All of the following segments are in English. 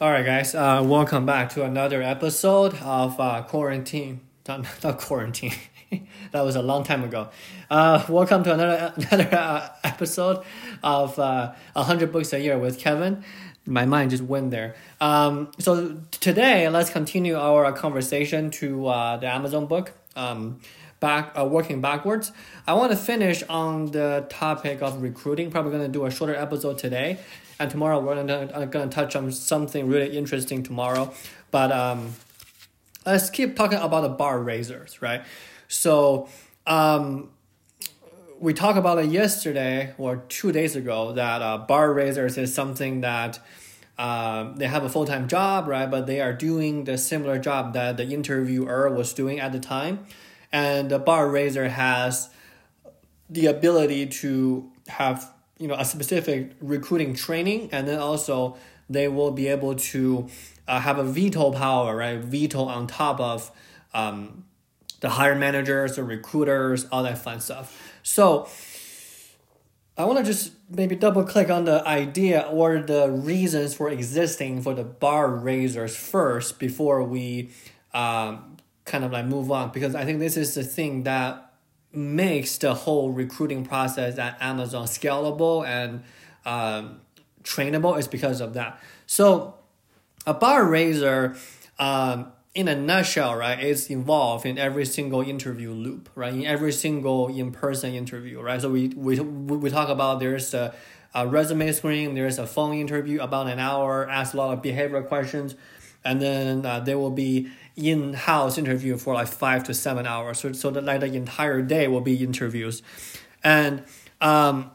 All right, guys. Uh, welcome back to another episode of uh, quarantine. Not, not quarantine. that was a long time ago. Uh, welcome to another another uh, episode of uh, hundred books a year with Kevin. My mind just went there. Um, so today, let's continue our conversation to uh, the Amazon book. Um, back uh, working backwards. I want to finish on the topic of recruiting. Probably going to do a shorter episode today, and tomorrow we're gonna uh, gonna touch on something really interesting tomorrow. But um, let's keep talking about the bar raisers, right? So um, we talked about it yesterday or two days ago that uh, bar raisers is something that. Um, they have a full time job, right? But they are doing the similar job that the interviewer was doing at the time and the bar raiser has the ability to have you know a specific recruiting training. And then also they will be able to uh, have a veto power right? Veto on top of um, the hiring managers the recruiters all that fun stuff. So i want to just maybe double click on the idea or the reasons for existing for the bar raisers first before we um, kind of like move on because I think this is the thing that makes the whole recruiting process at Amazon scalable and um, trainable is because of that. So a bar raiser, um, in a nutshell, right, is involved in every single interview loop, right? In every single in-person interview, right? So we we we talk about there's a, a resume screen, there's a phone interview about an hour, ask a lot of behavioral questions, and then uh, there will be in-house interview for like five to seven hours. So, so that like the entire day will be interviews. And um,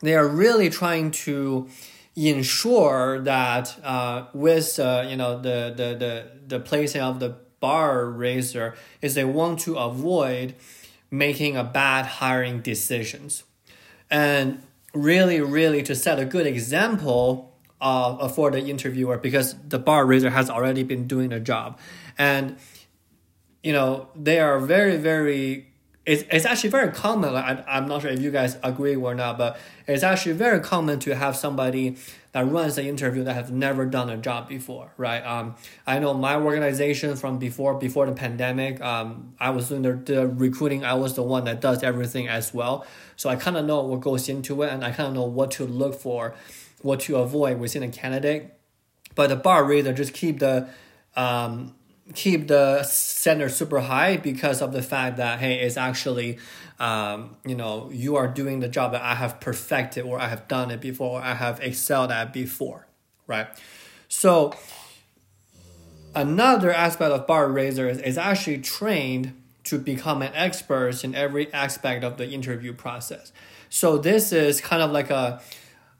they are really trying to ensure that uh, with uh, you know the, the, the, the placing of the bar raiser is they want to avoid making a bad hiring decisions. And really, really to set a good example uh, for the interviewer because the bar raiser has already been doing the job. And you know they are very very it's, it's actually very common. Like I, i'm not sure if you guys agree or not but it's actually very common to have somebody that runs the interview that have never done a job before right? Um, i know my organization from before before the pandemic um, i was doing the, the recruiting. I was the one that does everything as well. So i kind of know what goes into it and i kind of know what to look for what to avoid within a candidate. But the bar raiser just keep the um, keep the center super high because of the fact that hey, it's actually um, you know you are doing the job that I have perfected or I have done it before or I have excelled at before, right? So another aspect of bar raiser is, is actually trained to become an expert in every aspect of the interview process. So this is kind of like a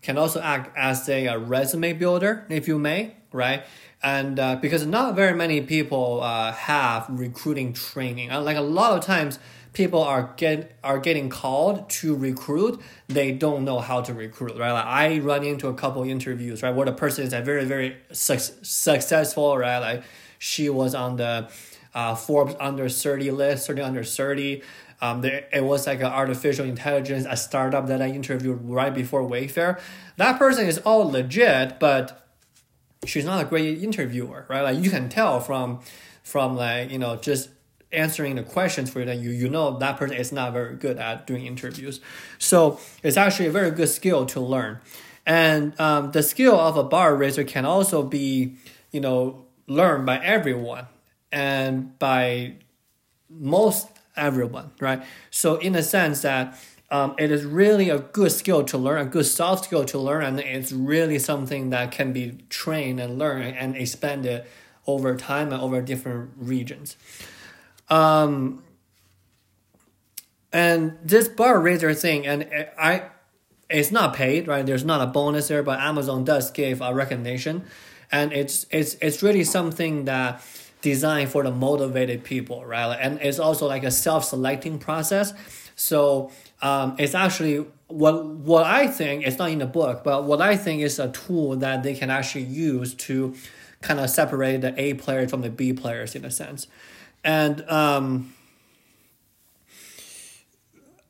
can also act as a, a resume builder, if you may, right? And uh, because not very many people uh, have recruiting training, and like a lot of times people are get are getting called to recruit, they don't know how to recruit, right? Like I run into a couple interviews, right, where the person is a very very su- successful, right? Like she was on the uh, Forbes under 30 list, 30 under 30. Um, there, it was like an artificial intelligence, a startup that I interviewed right before Wayfair. That person is all legit, but she's not a great interviewer, right? Like you can tell from, from like you know just answering the questions for you that you you know that person is not very good at doing interviews. So it's actually a very good skill to learn, and um, the skill of a bar raiser can also be you know learned by everyone and by most everyone, right? So in a sense that um, it is really a good skill to learn, a good soft skill to learn, and it's really something that can be trained and learned and expanded over time and over different regions. Um, and this bar raiser thing, and I, it's not paid, right? There's not a bonus there, but Amazon does give a recognition, and it's it's it's really something that designed for the motivated people, right? And it's also like a self-selecting process. So um, it's actually what what I think it's not in the book, but what I think is a tool that they can actually use to kind of separate the A players from the B players in a sense. And um,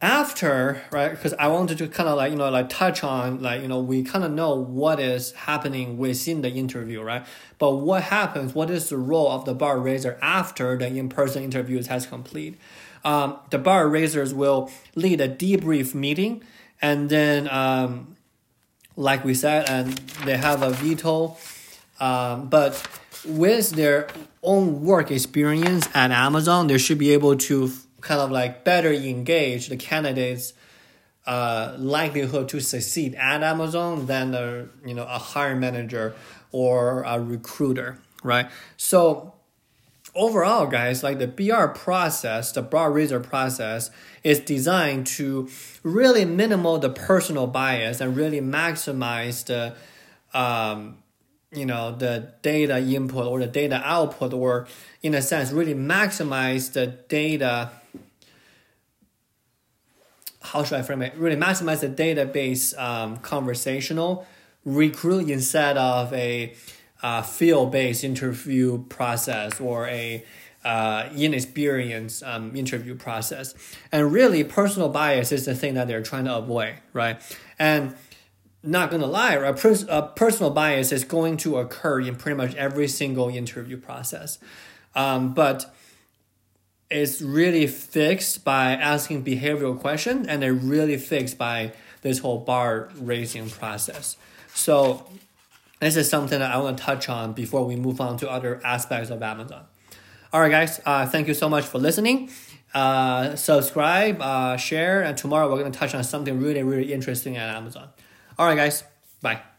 after right because i wanted to kind of like you know like touch on like you know we kind of know what is happening within the interview right? But what happens what is the role of the bar raiser after the in-person interviews has complete? Um, the bar raisers will lead a debrief meeting and then um, like we said and they have a veto um, but with their own work experience at amazon they should be able to kind of like better engage the candidates uh, likelihood to succeed at Amazon than a you know a hiring manager or a recruiter, right? So overall, guys, like the BR process, the raiser process is designed to really minimal the personal bias and really maximize the um, you know the data input or the data output or in a sense really maximize the data how should I frame it? Really maximize the database um, conversational recruit instead of a uh, field based interview process or a uh, inexperienced um, interview process. And really, personal bias is the thing that they're trying to avoid, right? And not gonna lie, right? Pers- uh, personal bias is going to occur in pretty much every single interview process. Um, but is really fixed by asking behavioral questions and they're really fixed by this whole bar raising process. So this is something that I want to touch on before we move on to other aspects of Amazon. All right, guys, uh, thank you so much for listening. Uh, subscribe, uh, share, and tomorrow we're going to touch on something really, really interesting at Amazon. All right, guys, bye.